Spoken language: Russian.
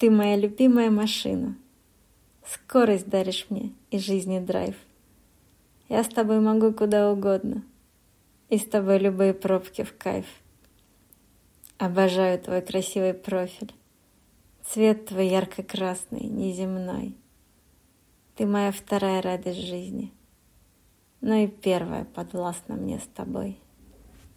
Ты моя любимая машина. Скорость даришь мне и жизни драйв. Я с тобой могу куда угодно. И с тобой любые пробки в кайф. Обожаю твой красивый профиль. Цвет твой ярко-красный, неземной. Ты моя вторая радость жизни, но и первая подвластна мне с тобой.